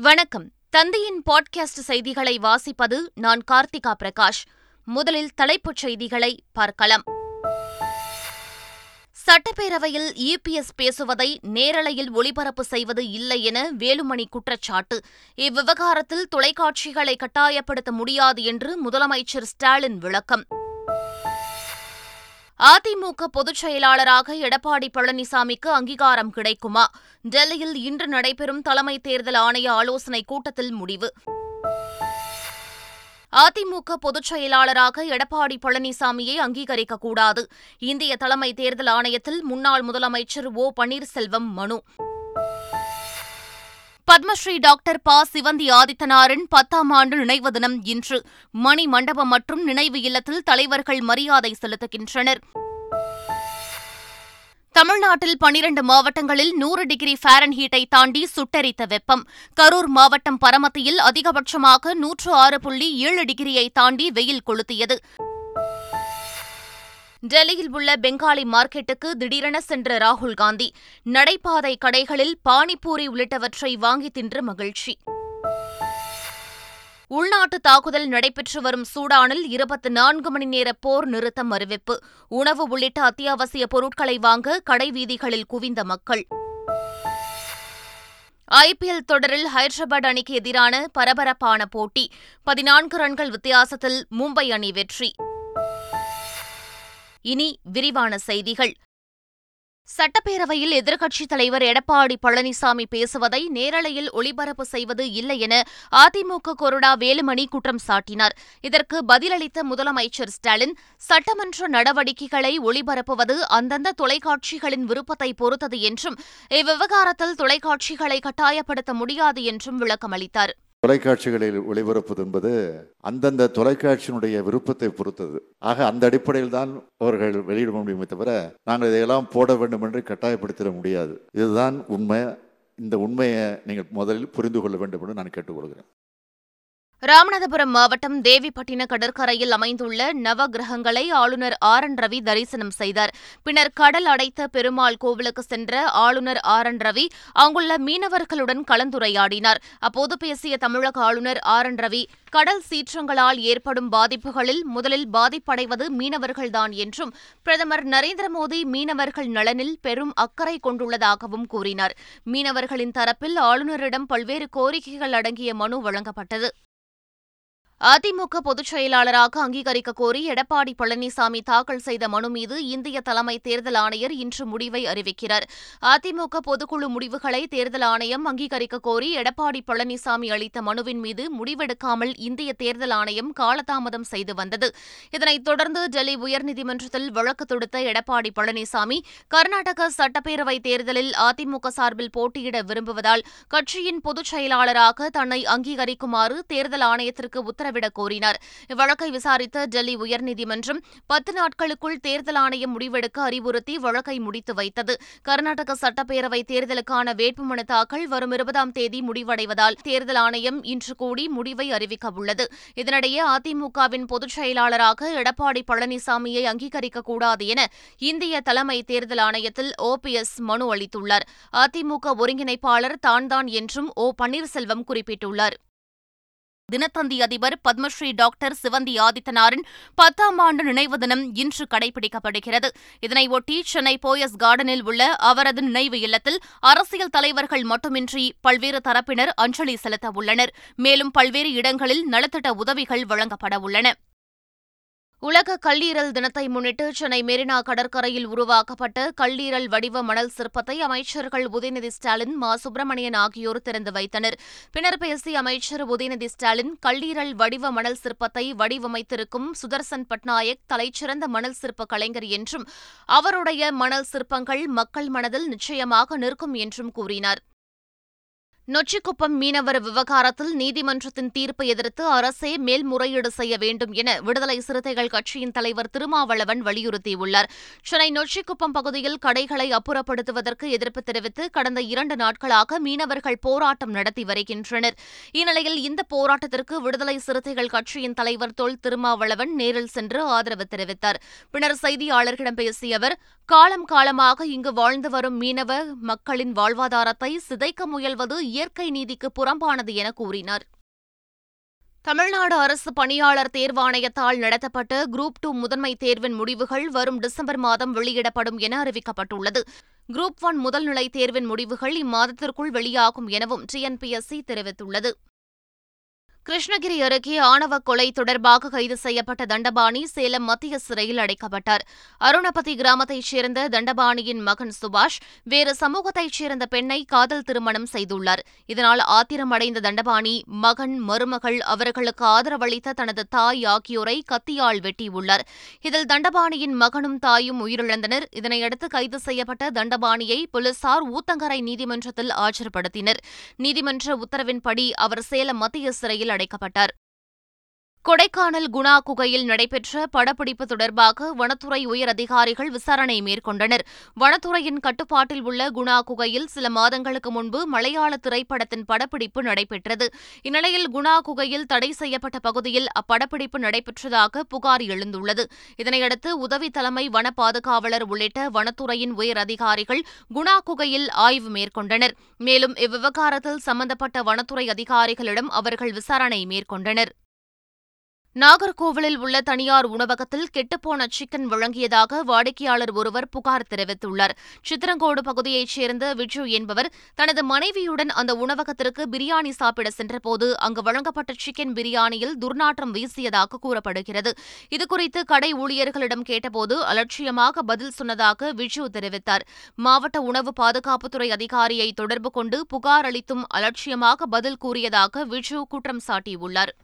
வணக்கம். தந்தையின் பாட்காஸ்ட் செய்திகளை வாசிப்பது நான் கார்த்திகா பிரகாஷ். முதலில் தலைப்புச் செய்திகளை பார்க்கலாம். சட்டப்பேரவையில் இபிஎஸ் பேசுவதை நேரலையில் ஒளிபரப்பு செய்வது இல்லை என வேலுமணி குற்றச்சாட்டு. இவ்விவகாரத்தில் தொலைக்காட்சிகளை கட்டாயப்படுத்த முடியாது என்று முதலமைச்சர் ஸ்டாலின் விளக்கம். அதிமுக பொதுச் செயலாளராக எடப்பாடி பழனிசாமிக்கு அங்கீகாரம் கிடைக்குமா? டெல்லியில் இன்று நடைபெறும் தலைமை தேர்தல் ஆணைய ஆலோசனைக் கூட்டத்தில் முடிவு. அதிமுக பொதுச் செயலாளராக எடப்பாடி பழனிசாமியை அங்கீகரிக்கக்கூடாது இந்திய தலைமை தேர்தல் ஆணையத்தில் முன்னாள் முதலமைச்சர் ஓ பன்னீர்செல்வம் மனு. பத்மஸ்ரீ டாக்டர் ப. சிவந்தி ஆதித்தனாரின் பத்தாம் ஆண்டு நினைவு தினம் இன்று மணி மண்டபம் மற்றும் நினைவு இல்லத்தில் தலைவர்கள் மரியாதை செலுத்துகின்றனர். தமிழ்நாட்டில் பனிரண்டு மாவட்டங்களில் நூறு டிகிரி ஃபாரன்ஹீட்டை தாண்டி சுட்டெரித்த வெப்பம். கரூர் மாவட்டம் பரமத்தியில் அதிகபட்சமாக நூற்று ஆறு புள்ளி ஏழு டிகிரியை தாண்டி வெயில் கொளுத்தியது. டெல்லியில் உள்ள பெங்காலி மார்க்கெட்டுக்கு திடீரென சென்ற ராகுல் காந்தி நடைபாதை கடைகளில் பானிபூரி உள்ளிட்டவற்றை வாங்கி தின்று மகிழ்ச்சி. உள்நாட்டு தாக்குதல் நடைபெற்று வரும் சூடானில் இருபத்தி நான்கு மணி நேர போர் நிறுத்தம் அறிவிப்பு. உணவு உள்ளிட்ட அத்தியாவசிய பொருட்களை வாங்க கடை வீதிகளில் குவிந்த மக்கள். ஐபிஎல் தொடரில் ஹைதராபாத் அணிக்கு எதிரான பரபரப்பான போட்டி. பதினான்கு ரன்கள் வித்தியாசத்தில் மும்பை அணி வெற்றி. இனி விரிவான செய்திகள். சட்டப்பேரவையில் எதிர்க்கட்சித் தலைவர் எடப்பாடி பழனிசாமி பேசுவதை நேரலையில் ஒளிபரப்பு செய்வது இல்லை என அதிமுக கொறடா வேலுமணி குற்றம் சாட்டினார். இதற்கு பதிலளித்த முதலமைச்சர் ஸ்டாலின் சட்டமன்ற நடவடிக்கைகளை ஒளிபரப்புவது அந்தந்த தொலைக்காட்சிகளின் விருப்பத்தை பொறுத்தது என்றும் இவ்விவகாரத்தில் தொலைக்காட்சிகளை கட்டாயப்படுத்த முடியாது என்றும் விளக்கமளித்தார். தொலைக்காட்சிகளில் ஒளிபரப்புது என்பது அந்தந்த தொலைக்காட்சியினுடைய விருப்பத்தை பொறுத்தது. ஆக அந்த அடிப்படையில் தான் அவர்கள் வெளியிட முடியுமே தவிர நாங்கள் இதையெல்லாம் போட வேண்டும் என்று கட்டாயப்படுத்திட முடியாது. இதுதான் உண்மை. இந்த உண்மையை நீங்கள் முதலில் புரிந்து கொள்ள வேண்டும் என்று நான் கேட்டுக்கொள்கிறேன். ராமநாதபுரம் மாவட்டம் தேவிப்பட்டின கடற்கரையில் அமைந்துள்ள நவகிரகங்களை ஆளுநர் ஆர் என் ரவி தரிசனம் செய்தார். பின்னர் கடல் அடைத்த பெருமாள் கோவிலுக்கு சென்ற ஆளுநர் ஆர் என் ரவி அங்குள்ள மீனவர்களுடன் கலந்துரையாடினார். அப்போது பேசிய தமிழக ஆளுநர் ஆர் என் ரவி கடல் சீற்றங்களால் ஏற்படும் பாதிப்புகளில் முதலில் பாதிப்படைவது மீனவர்கள்தான் என்றும் பிரதமர் நரேந்திர மோடி மீனவர்கள் நலனில் பெரும் அக்கறை கொண்டுள்ளதாகவும் கூறினார். மீனவர்களின் தரப்பில் ஆளுநரிடம் பல்வேறு கோரிக்கைகள் அடங்கிய மனு வழங்கப்பட்டது. அதிமுக பொதுச் செயலாளராக அங்கீகரிக்க கோரி எடப்பாடி பழனிசாமி தாக்கல் செய்த மனு மீது இந்திய தலைமை தேர்தல் ஆணையர் இன்று முடிவை அறிவிக்கிறார். அதிமுக பொதுக்குழு முடிவுகளை தேர்தல் ஆணையம் அங்கீகரிக்க கோரி எடப்பாடி பழனிசாமி அளித்த மனுவின் மீது முடிவெடுக்காமல் இந்திய தேர்தல் ஆணையம் காலதாமதம் செய்து வந்தது. இதனைத் தொடர்ந்து டெல்லி உயர்நீதிமன்றத்தில் வழக்கு தொடுத்த எடப்பாடி பழனிசாமி கர்நாடக சட்டப்பேரவை தேர்தலில் அதிமுக சார்பில் போட்டியிட விரும்புவதால் கட்சியின் பொதுச் செயலாளராக தன்னை அங்கீகரிக்குமாறு தேர்தல் ஆணையத்திற்கு உத்தரவு உத்தரவிடக் கோரினார். இவ்வழக்கை விசாரித்த டெல்லி உயர்நீதிமன்றம் பத்து நாட்களுக்குள் தேர்தல் ஆணையம் முடிவெடுக்க அறிவுறுத்தி வழக்கை முடித்து வைத்தது. கர்நாடக சட்டப்பேரவை தேர்தலுக்கான வேட்புமனு தாக்கல் வரும் இருபதாம் தேதி முடிவடைவதால் தேர்தல் ஆணையம் இன்று கூடி முடிவை அறிவிக்கவுள்ளது இதனிடையே அதிமுகவின் பொதுச் செயலாளராக எடப்பாடி பழனிசாமியை அங்கீகரிக்கக்கூடாது என இந்திய தலைமை தேர்தல் ஆணையத்தில் ஓபிஎஸ் மனு அளித்துள்ளார். அதிமுக ஒருங்கிணைப்பாளர் தான்தான் என்றும் ஓ பன்னீர்செல்வம் குறிப்பிட்டுள்ளார். தினத்தந்தி அதிபர் பத்மஸ்ரீ டாக்டர் சிவந்தி ஆதித்தனாரின் பத்தாம் ஆண்டு நினைவு தினம் இன்று கடைபிடிக்கப்படுகிறது. இதனையொட்டி சென்னை போயஸ் கார்டனில் உள்ள அவரது நினைவு இல்லத்தில் அரசியல் தலைவர்கள் மட்டுமின்றி பல்வேறு தரப்பினர் அஞ்சலி செலுத்த உள்ளனர் மேலும் பல்வேறு இடங்களில் நலத்திட்ட உதவிகள் வழங்கப்பட உள்ளன உலக கல்லீரல் தினத்தை முன்னிட்டு சென்னை மெரினா கடற்கரையில் உருவாக்கப்பட்ட கல்லீரல் வடிவ மணல் சிற்பத்தை அமைச்சர்கள் உதயநிதி ஸ்டாலின் மா. சுப்பிரமணியன் ஆகியோர் திறந்து வைத்தனர். பின்னர் பேசிய அமைச்சர் உதயநிதி ஸ்டாலின் கல்லீரல் வடிவ மணல் சிற்பத்தை வடிவமைத்திருக்கும் சுதர்சன் பட்நாயக் தலைச்சிறந்த மணல் சிற்ப கலைஞர் என்றும் அவருடைய மணல் சிற்பங்கள் மக்கள் மனதில் நிச்சயமாக நிற்கும் என்றும் கூறினார். நொச்சிக்குப்பம் மீனவர் விவகாரத்தில் நீதிமன்றத்தின் தீர்ப்பை எதிர்த்து அரசே மேல்முறையீடு செய்ய வேண்டும் என விடுதலை சிறுத்தைகள் கட்சியின் தலைவர் திருமாவளவன் வலியுறுத்தியுள்ளார். சென்னை நொச்சிக்குப்பம் பகுதியில் கடைகளை அப்புறப்படுத்துவதற்கு எதிர்ப்பு தெரிவித்து கடந்த இரண்டு நாட்களாக மீனவர்கள் போராட்டம் நடத்தி வருகின்றனர். இந்நிலையில் இந்த போராட்டத்திற்கு விடுதலை சிறுத்தைகள் கட்சியின் தலைவர் தொல் திருமாவளவன் நேரில் சென்று ஆதரவு தெரிவித்தார். பின்னர் செய்தியாளர்களிடம் பேசிய அவர் காலம் காலமாக இங்கு வாழ்ந்து வரும் மீனவ மக்களின் வாழ்வாதாரத்தை சிதைக்க முயல்வது இயற்கை நீதிக்கு புறம்பானது என கூறினார். தமிழ்நாடு அரசு பணியாளர் தேர்வாணையத்தால் நடத்தப்பட்ட குரூப் டூ முதன்மை தேர்வின் முடிவுகள் வரும் டிசம்பர் மாதம் வெளியிடப்படும் என அறிவிக்கப்பட்டுள்ளது. குரூப் ஒன் முதல்நிலை தேர்வின் முடிவுகள் இம்மாதத்திற்குள் வெளியாகும் எனவும் டிஎன்பிஎஸ்சி தெரிவித்துள்ளது. கிருஷ்ணகிரி அருகே ஆணவ கொலை தொடர்பாக கைது செய்யப்பட்ட தண்டபாணி சேலம் மத்திய சிறையில் அடைக்கப்பட்டார். அருணபதி கிராமத்தைச் சேர்ந்த தண்டபாணியின் மகன் சுபாஷ் வேறு சமூகத்தைச் சேர்ந்த பெண்ணை காதல் திருமணம் செய்துள்ளார். இதனால் ஆத்திரமடைந்த தண்டபாணி மகன் மருமகள் அவர்களுக்கு ஆதரவளித்த தனது தாய் ஆகியோரை கத்தியால் வெட்டியுள்ளார். இதில் தண்டபாணியின் மகனும் தாயும் உயிரிழந்தனர். இதனையடுத்து கைது செய்யப்பட்ட தண்டபாணியை போலீசார் ஊத்தங்கரை நீதிமன்றத்தில் ஆஜர்படுத்தினர். நீதிமன்ற உத்தரவின்படி அவர் சேலம் மத்திய சிறையில் அடைக்கப்பட்டார். கொடைக்கானல் குணா குகையில் நடைபெற்ற படப்பிடிப்பு தொடர்பாக வனத்துறை உயர் அதிகாரிகள் விசாரணை மேற்கொண்டனர். வனத்துறையின் கட்டுப்பாட்டில் உள்ள குணா குகையில் சில மாதங்களுக்கு முன்பு மலையாள திரைப்படத்தின் படப்பிடிப்பு நடைபெற்றது. இந்நிலையில் குணா குகையில் தடை செய்யப்பட்ட பகுதியில் அப்படப்பிடிப்பு நடைபெற்றதாக புகார் எழுந்துள்ளது. இதனையடுத்து உதவி தலைமை வன பாதுகாவலர் உள்ளிட்ட வனத்துறையின் உயர் அதிகாரிகள் குணா குகையில் ஆய்வு மேற்கொண்டனர். மேலும் இவ்விவகாரத்தில் சம்பந்தப்பட்ட வனத்துறை அதிகாரிகளிடம் அவர்கள் விசாரணை மேற்கொண்டனர். நாகர்கோவிலில் உள்ள தனியார் உணவகத்தில் கெட்டுப்போன சிக்கன் வழங்கியதாக வாடிக்கையாளர் ஒருவர் புகார் தெரிவித்துள்ளார். சித்திரங்கோடு பகுதியைச் சேர்ந்த விஜு என்பவர் தனது மனைவியுடன் அந்த உணவகத்திற்கு பிரியாணி சாப்பிட சென்றபோது அங்கு வழங்கப்பட்ட சிக்கன் பிரியாணியில் துர்நாற்றம் வீசியதாக கூறப்படுகிறது. இதுகுறித்து கடை ஊழியர்களிடம் கேட்டபோது அலட்சியமாக பதில் சொன்னதாக விஜு தெரிவித்தார். மாவட்ட உணவு பாதுகாப்புத்துறை அதிகாரியை தொடர்பு கொண்டு புகார் அளித்தும் அலட்சியமாக பதில் கூறியதாக விஜு குற்றம் சாட்டியுள்ளார்.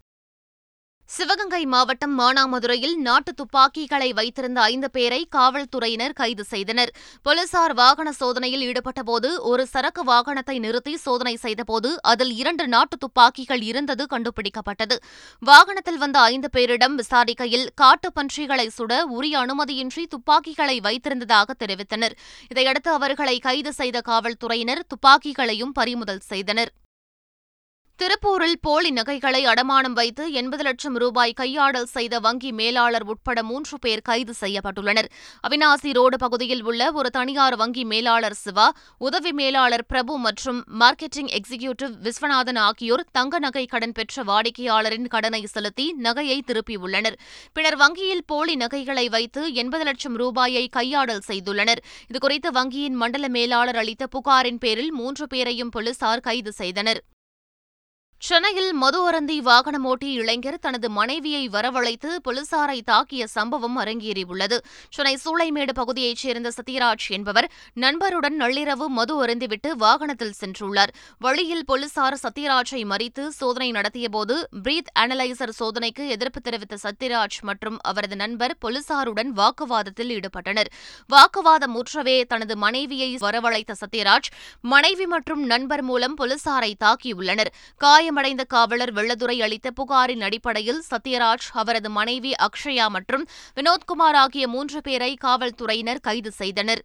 சிவகங்கை மாவட்டம் மானாமதுரையில் நாட்டு துப்பாக்கிகளை வைத்திருந்த ஐந்து பேரை காவல்துறையினர் கைது செய்தனர். போலீசார் வாகன சோதனையில் ஈடுபட்டபோது ஒரு சரக்கு வாகனத்தை நிறுத்தி சோதனை செய்தபோது அதில் இரண்டு நாட்டு துப்பாக்கிகள் இருந்தது கண்டுபிடிக்கப்பட்டது. வாகனத்தில் வந்த ஐந்து பேரிடம் விசாரிக்கையில் காட்டுப் பன்றிகளை சுட உரிய அனுமதியின்றி துப்பாக்கிகளை வைத்திருந்ததாக தெரிவித்தனர். இதையடுத்து அவர்களை கைது செய்த காவல்துறையினர் துப்பாக்கிகளையும் பறிமுதல் செய்தனர். திருப்பூரில் போலி நகைகளை அடமானம் வைத்து எண்பது லட்சம் ரூபாய் கையாடல் செய்த வங்கி மேலாளர் உட்பட மூன்று பேர் கைது செய்யப்பட்டுள்ளனர். அவினாசி ரோடு பகுதியில் உள்ள ஒரு தனியார் வங்கி மேலாளர் சிவா உதவி மேலாளர் பிரபு மற்றும் மார்க்கெட்டிங் எக்ஸிகியூட்டிவ் விஸ்வநாதன் ஆகியோர் தங்க நகை கடன் பெற்ற வாடிக்கையாளரின் கடனை செலுத்தி நகையை திருப்பியுள்ளனர். பின்னர் வங்கியில் போலி நகைகளை வைத்து எண்பது லட்சம் ரூபாயை கையாடல் செய்துள்ளனர். இதுகுறித்து வங்கியின் மண்டல மேலாளர் அளித்த புகாரின் பேரில் மூன்று பேரையும் போலீசார் கைது செய்தனர். சென்னையில் மது அருந்தி வாகனம் ஓட்டிய இளைஞர் தனது மனைவியை வரவழைத்து போலீசாரை தாக்கிய சம்பவம் அரங்கேறியுள்ளது. சென்னை சூளைமேடு பகுதியைச் சேர்ந்த சத்யராஜ் என்பவர் நண்பருடன் நள்ளிரவு மது அருந்திவிட்டு வாகனத்தில் சென்றுள்ளார். வழியில் போலீசார் சத்யராஜை மறித்து சோதனை நடத்தியபோது பிரீத் அனலைசர் சோதனைக்கு எதிர்ப்பு தெரிவித்த சத்யராஜ் மற்றும் அவரது நண்பர் போலீசாருடன் வாக்குவாதத்தில் ஈடுபட்டனர். வாக்குவாதம் முற்றவே தனது மனைவியை வரவழைத்த சத்யராஜ் மனைவி மற்றும் நண்பர் மூலம் போலீசாரை தாக்கியுள்ளனர். காயம் காயமடைந்த காவலர் வெள்ளதுரை அளித்த புகாரின் அடிப்படையில் சத்யராஜ் அவரது மனைவி அக்ஷயா மற்றும் வினோத்குமார் ஆகிய மூன்று பேரை காவல்துறையினர் கைது செய்தனர்.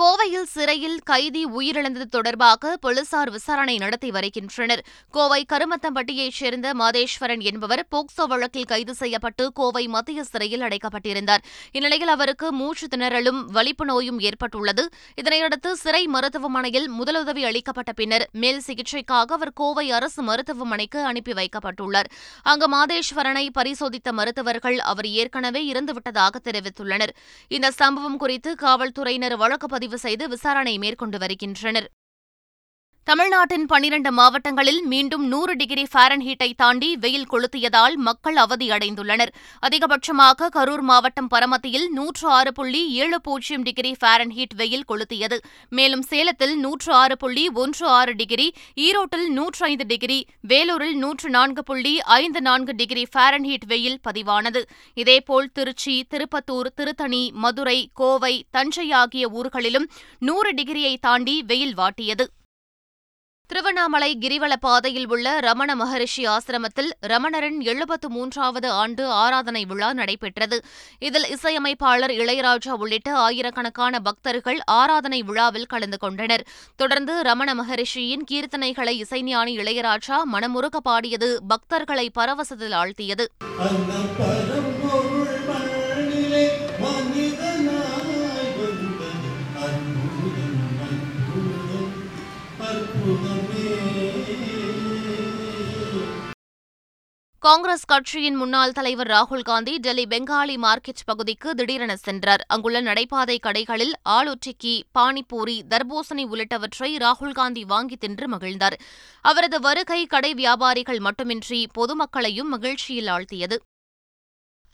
கோவையில் சிறையில் கைதி உயிரிழந்தது தொடர்பாக போலீசார் விசாரணை நடத்தி வருகின்றனர். கோவை கருமத்தம்பட்டியைச் சேர்ந்த மாதேஸ்வரன் என்பவர் போக்சோ வழக்கில் கைது செய்யப்பட்டு கோவை மத்திய சிறையில் அடைக்கப்பட்டிருந்தார். இந்நிலையில் அவருக்கு மூச்சு திணறலும் வலிப்பு நோயும் ஏற்பட்டுள்ளது. இதனையடுத்து சிறை மருத்துவமனையில் முதலுதவி அளிக்கப்பட்ட பின்னர் மேல் சிகிச்சைக்காக அவர் கோவை அரசு மருத்துவமனைக்கு அனுப்பி வைக்கப்பட்டுள்ளார். அங்கு மாதேஸ்வரனை பரிசோதித்த மருத்துவர்கள் அவர் ஏற்கனவே இறந்துவிட்டதாக தெரிவித்துள்ளனர். இந்த சம்பவம் குறித்து காவல்துறையினர் வழக்கு பதிவு செய்து விசாரணை மேற்கொண்டு வருகின்றனர். தமிழ்நாட்டின் பனிரண்டு மாவட்டங்களில் மீண்டும் நூறு டிகிரி ஃபாரன்ஹீட்டை தாண்டி வெயில் கொளுத்தியதால் மக்கள் அவதியடைந்துள்ளனர். அதிகபட்சமாக கரூர் மாவட்டம் பரமத்தியில் நூற்று ஆறு புள்ளி ஏழு பூஜ்ஜியம் டிகிரி ஃபாரன்ஹீட் வெயில் கொளுத்தியது. மேலும் சேலத்தில் நூற்று ஆறு புள்ளி ஒன்று ஆறு டிகிரி ஈரோட்டில் நூற்று ஐந்து டிகிரி வேலூரில் நூற்று நான்கு புள்ளி ஐந்து நான்கு டிகிரி ஃபாரன்ஹீட் வெயில் பதிவானது. இதேபோல் திருச்சி திருப்பத்தூர் திருத்தணி மதுரை கோவை தஞ்சை ஆகிய ஊர்களிலும் நூறு டிகிரியை தாண்டி வெயில் வாட்டியது. திருவண்ணாமலை கிரிவல பாதையில் உள்ள ரமண மகரிஷி ஆசிரமத்தில் ரமணரின் எழுபத்து மூன்றாவது ஆண்டு ஆராதனை விழா நடைபெற்றது. இதில் இசையமைப்பாளர் இளையராஜா உள்ளிட்ட ஆயிரக்கணக்கான பக்தர்கள் ஆராதனை விழாவில் கலந்து கொண்டனர். தொடர்ந்து ரமண மகரிஷியின் கீர்த்தனைகளை இசைஞானி இளையராஜா மனமுருக பாடியது பக்தர்களை பரவசத்தில் ஆழ்த்தியது. காங்கிரஸ் கட்சியின் முன்னாள் தலைவர் ராகுல் காந்தி டெல்லி பெங்காலி மார்க்கெட் பகுதிக்கு திடீரென சென்றார். அங்குள்ள நடைபாதை கடைகளில் ஆளுற்றிக்கி பானிபூரி தர்பூசணி உள்ளிட்டவற்றை ராகுல் காந்தி வாங்கி தின்று மகிழ்ந்தார். அவரது வருகை கடை வியாபாரிகள் மட்டுமின்றி பொதுமக்களையும் மகிழ்ச்சியில் ஆழ்த்தியது.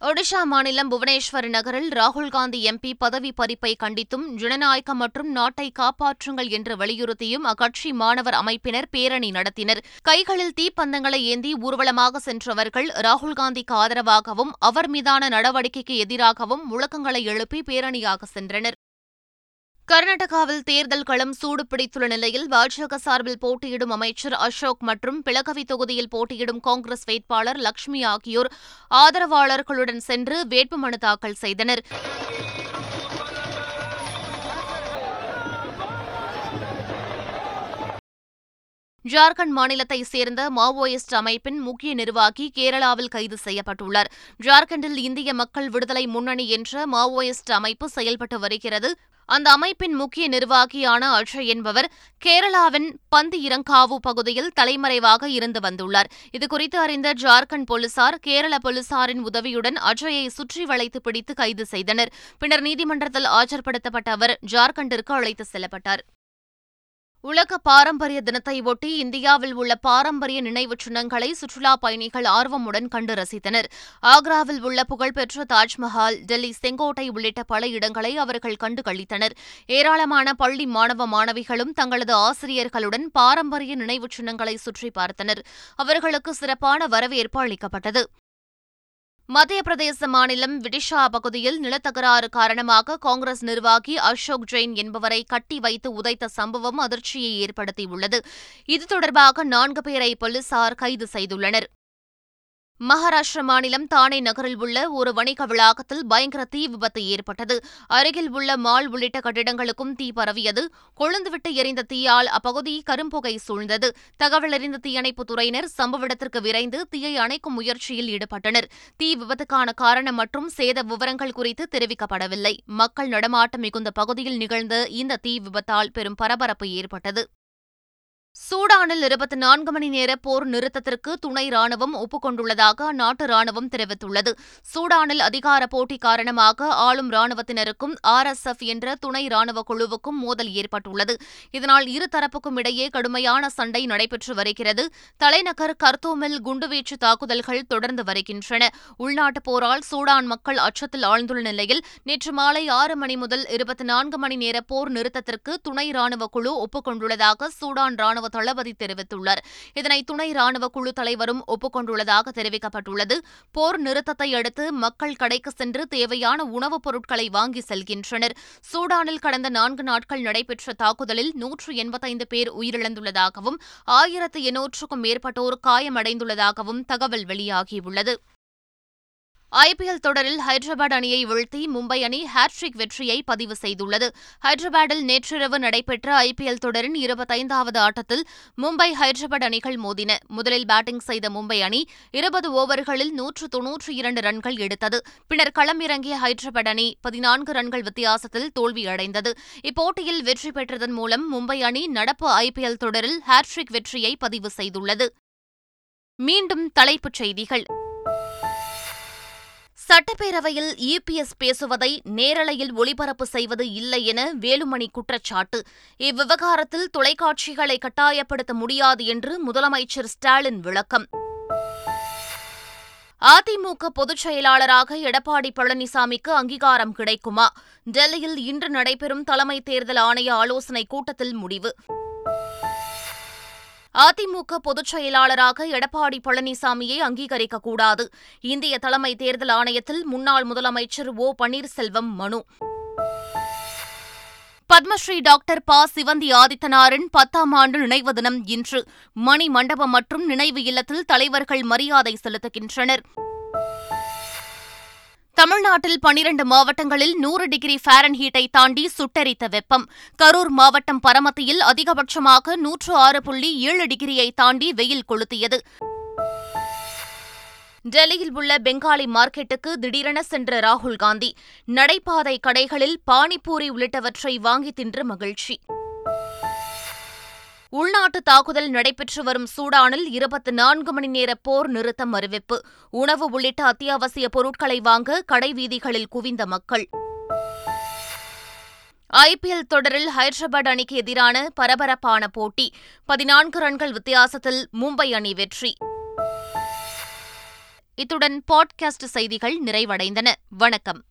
ஒடிஷா மாநிலம் புவனேஸ்வர் நகரில் ராகுல் காந்தி எம்பி பதவி பறிப்பை கண்டித்தும் ஜனநாயகம் மற்றும் நாட்டை காப்பாற்றுங்கள் என்று வலியுறுத்தியும் அக்கட்சி மாணவர் அமைப்பினர் பேரணி நடத்தினர். கைகளில் தீப்பந்தங்களை ஏந்தி ஊர்வலமாக சென்றவர்கள் ராகுல்காந்திக்கு ஆதரவாகவும் அவர் மீதான நடவடிக்கைக்கு எதிராகவும் முழக்கங்களை எழுப்பி பேரணியாக சென்றனர். கர்நாடகாவில் தேர்தல் களம் சூடு பிடித்துள்ள நிலையில் பாஜக சார்பில் போட்டியிடும் அமைச்சர் அசோக் மற்றும் பிளகவி தொகுதியில் போட்டியிடும் காங்கிரஸ் வேட்பாளர் லட்சுமி ஆகியோர் ஆதரவாளர்களுடன் சென்று வேட்புமனு தாக்கல் செய்தனர். ஜார்க்கண்ட் மாநிலத்தைச் சேர்ந்த மாவோயிஸ்ட் அமைப்பின் முக்கிய நிர்வாகி கேரளாவில் கைது செய்யப்பட்டுள்ளார். ஜார்க்கண்டில் இந்திய மக்கள் விடுதலை முன்னணி என்ற மாவோயிஸ்ட் அமைப்பு செயல்பட்டு வருகிறது. அந்த அமைப்பின் முக்கிய நிர்வாகியான அட்சய் என்பவர் கேரளாவின் பந்து இரங்காவு பகுதியில் தலைமறைவாக இருந்து வந்துள்ளார். இதுகுறித்து அறிந்த ஜார்க்கண்ட் போலீசார் கேரள போலீசாரின் உதவியுடன் அட்சயை சுற்றி வளைத்து பிடித்து கைது செய்தனர். பின்னர் நீதிமன்றத்தில் ஆஜர்படுத்தப்பட்ட அவர் ஜார்க்கண்டிற்கு அழைத்து செல்லப்பட்டார். உலக பாரம்பரிய தினத்தை ஒட்டி இந்தியாவில் உள்ள பாரம்பரிய நினைவுச் சின்னங்களை சுற்றுலாப் பயணிகள் ஆர்வமுடன் கண்டு ரசித்தனர். ஆக்ராவில் உள்ள புகழ்பெற்ற தாஜ்மஹால் டெல்லி செங்கோட்டை உள்ளிட்ட பல இடங்களை அவர்கள் கண்டு கழித்தனர். ஏராளமான பள்ளி மாணவ மாணவிகளும் தங்களது ஆசிரியர்களுடன் பாரம்பரிய நினைவுச் சின்னங்களை சுற்றி பார்த்தனர். அவர்களுக்கு சிறப்பான வரவேற்பு அளிக்கப்பட்டது. மத்திய பிரதேச மாநிலம் விடிஷா பகுதியில் நிலத்தகராறு காரணமாக காங்கிரஸ் நிர்வாகி அசோக் ஜெயின் என்பவரை கட்டி வைத்து உதைத்த சம்பவம் அதிர்ச்சியை ஏற்படுத்தியுள்ளது. இது தொடர்பாக நான்கு பேரை போலீசார் கைது செய்துள்ளனர். மகாராஷ்டிர மாநிலம் தானே நகரில் உள்ள ஒரு வணிக வளாகத்தில் பயங்கர தீ விபத்து ஏற்பட்டது. அருகில் உள்ள மால் உள்ளிட்ட கட்டிடங்களுக்கும் தீ பரவியது. கொழுந்துவிட்டு எரிந்த தீயால் அப்பகுதி கரும்புகை சூழ்ந்தது. தகவல் அறிந்த தீயணைப்புத் துறையினர் சம்பவ இடத்திற்கு விரைந்து தீயை அணைக்கும் முயற்சியில் ஈடுபட்டனர். தீ விபத்துக்கான காரணம் மற்றும் சேத விவரங்கள் குறித்து தெரிவிக்கப்படவில்லை. மக்கள் நடமாட்டம் மிகுந்த பகுதியில் நிகழ்ந்த இந்த தீ விபத்தால் பெரும் பரபரப்பு ஏற்பட்டது. சூடானில் இருபத்தி நான்கு மணி நேர போர் நிறுத்தத்திற்கு துணை ராணுவம் ஒப்புக்கொண்டுள்ளதாக அந்நாட்டு ராணுவம் தெரிவித்துள்ளது. சூடானில் அதிகார போட்டி காரணமாக ஆளும் ராணுவத்தினருக்கும் ஆர் எஸ் எஃப் என்ற துணை ராணுவ குழுவுக்கும் மோதல் ஏற்பட்டுள்ளது. இதனால் இருதரப்புக்கும் இடையே கடுமையான சண்டை நடைபெற்று வருகிறது. தலைநகர் கர்த்தூமில் குண்டுவீச்சு தாக்குதல்கள் தொடர்ந்து வருகின்றன. உள்நாட்டுப் போரால் சூடான் மக்கள் அச்சத்தில் ஆழ்ந்துள்ள நிலையில் நேற்று மாலை ஆறு மணி முதல் இருபத்தி நான்கு மணி நேர போர் நிறுத்தத்திற்கு துணை ராணுவ குழு ஒப்புக்கொண்டுள்ளதாக சூடான் ராணுவ தளபதி தெரிவித்துள்ளார். இதனை துணை ராணுவ குழு தலைவரும் ஒப்புக்கொண்டுள்ளதாக தெரிவிக்கப்பட்டுள்ளது. போர் நிறுத்தத்தை அடுத்து மக்கள் கடைக்கு சென்று தேவையான உணவுப் பொருட்களை வாங்கி செல்கின்றனர். சூடானில் கடந்த நான்கு நாட்கள் நடைபெற்ற தாக்குதலில் நூற்று எண்பத்தைந்து பேர் உயிரிழந்துள்ளதாகவும் ஆயிரத்து எண்ணூற்றுக்கும் மேற்பட்டோர் காயமடைந்துள்ளதாகவும் தகவல் வெளியாகியுள்ளது. ஐபிஎல் தொடரில் ஹைதராபாத் அணியை வீழ்த்தி மும்பை அணி ஹாட்ரிக் வெற்றியை பதிவு செய்துள்ளது. ஹைதராபாத்தில் நேற்றிரவு நடைபெற்ற ஐபிஎல் தொடரின் இருபத்தைந்தாவது ஆட்டத்தில் மும்பை ஹைதராபாத் அணிகள் மோதின. முதலில் பேட்டிங் செய்த மும்பை அணி இருபது ஓவர்களில் நூற்று தொன்னூற்றி இரண்டு ரன்கள் எடுத்தது. பின்னர் களமிறங்கிய ஹைதராபாத் அணி பதினான்கு ரன்கள் வித்தியாசத்தில் தோல்வியடைந்தது. இப்போட்டியில் வெற்றி பெற்றதன் மூலம் மும்பை அணி நடப்பு ஐபிஎல் தொடரில் ஹாட்ரிக் வெற்றியை பதிவு செய்துள்ளது. மீண்டும் தலைப்புச் செய்திகள். சட்டப்பேரவையில் இபிஎஸ் பேசுவதை நேரலையில் ஒளிபரப்பு செய்வது இல்லை என வேலுமணி குற்றச்சாட்டு. இவ்விவகாரத்தில் தொலைக்காட்சிகளை கட்டாயப்படுத்த முடியாது என்று முதலமைச்சர் ஸ்டாலின் விளக்கம். அதிமுக பொதுச் செயலாளராக எடப்பாடி பழனிசாமிக்கு அங்கீகாரம் கிடைக்குமா? டெல்லியில் இன்று நடைபெறும் தலைமை தேர்தல் ஆணைய ஆலோசனைக் கூட்டத்தில் முடிவு. அதிமுக பொதுச் செயலாளராக எடப்பாடி பழனிசாமியை அங்கீகரிக்கக்கூடாது. இந்திய தலைமை தேர்தல் ஆணையத்தில் முன்னாள் முதலமைச்சர் ஓ பன்னீர்செல்வம் மனு. பத்மஸ்ரீ டாக்டர் ப. சிவந்தி ஆதித்தனாரின் பத்தாம் ஆண்டு நினைவு தினம் இன்று. மணி மண்டபம் மற்றும் நினைவு இல்லத்தில் தலைவர்கள் மரியாதை செலுத்துகின்றனர். தமிழ்நாட்டில் பனிரண்டு மாவட்டங்களில் நூறு டிகிரி ஃபாரன்ஹீட்டை தாண்டி சுட்டெரித்த வெப்பம். கரூர் மாவட்டம் பரமத்தியில் அதிகபட்சமாக நூற்று ஆறு புள்ளி ஏழு டிகிரியை தாண்டி வெயில் கொளுத்தியது. டெல்லியில் உள்ள பெங்காலி மார்க்கெட்டுக்கு திடீரென சென்ற ராகுல் காந்தி நடைபாதை கடைகளில் பானிபூரி உள்ளிட்டவற்றை வாங்கி தின்று மகிழ்ச்சி. உள்நாட்டு தாக்குதல் நடைபெற்று வரும் சூடானில் இருபத்தி நான்கு மணி நேர போர் நிறுத்தம் அறிவிப்பு. உணவு உள்ளிட்ட அத்தியாவசிய பொருட்களை வாங்க கடை வீதிகளில் குவிந்த மக்கள். ஐபிஎல் தொடரில் ஹைதராபாத் அணிக்கு எதிரான பரபரப்பான போட்டி. பதினான்கு ரன்கள் வித்தியாசத்தில் மும்பை அணி வெற்றி. இத்துடன் பாட்காஸ்ட் செய்திகள் நிறைவடைந்தன. வணக்கம்.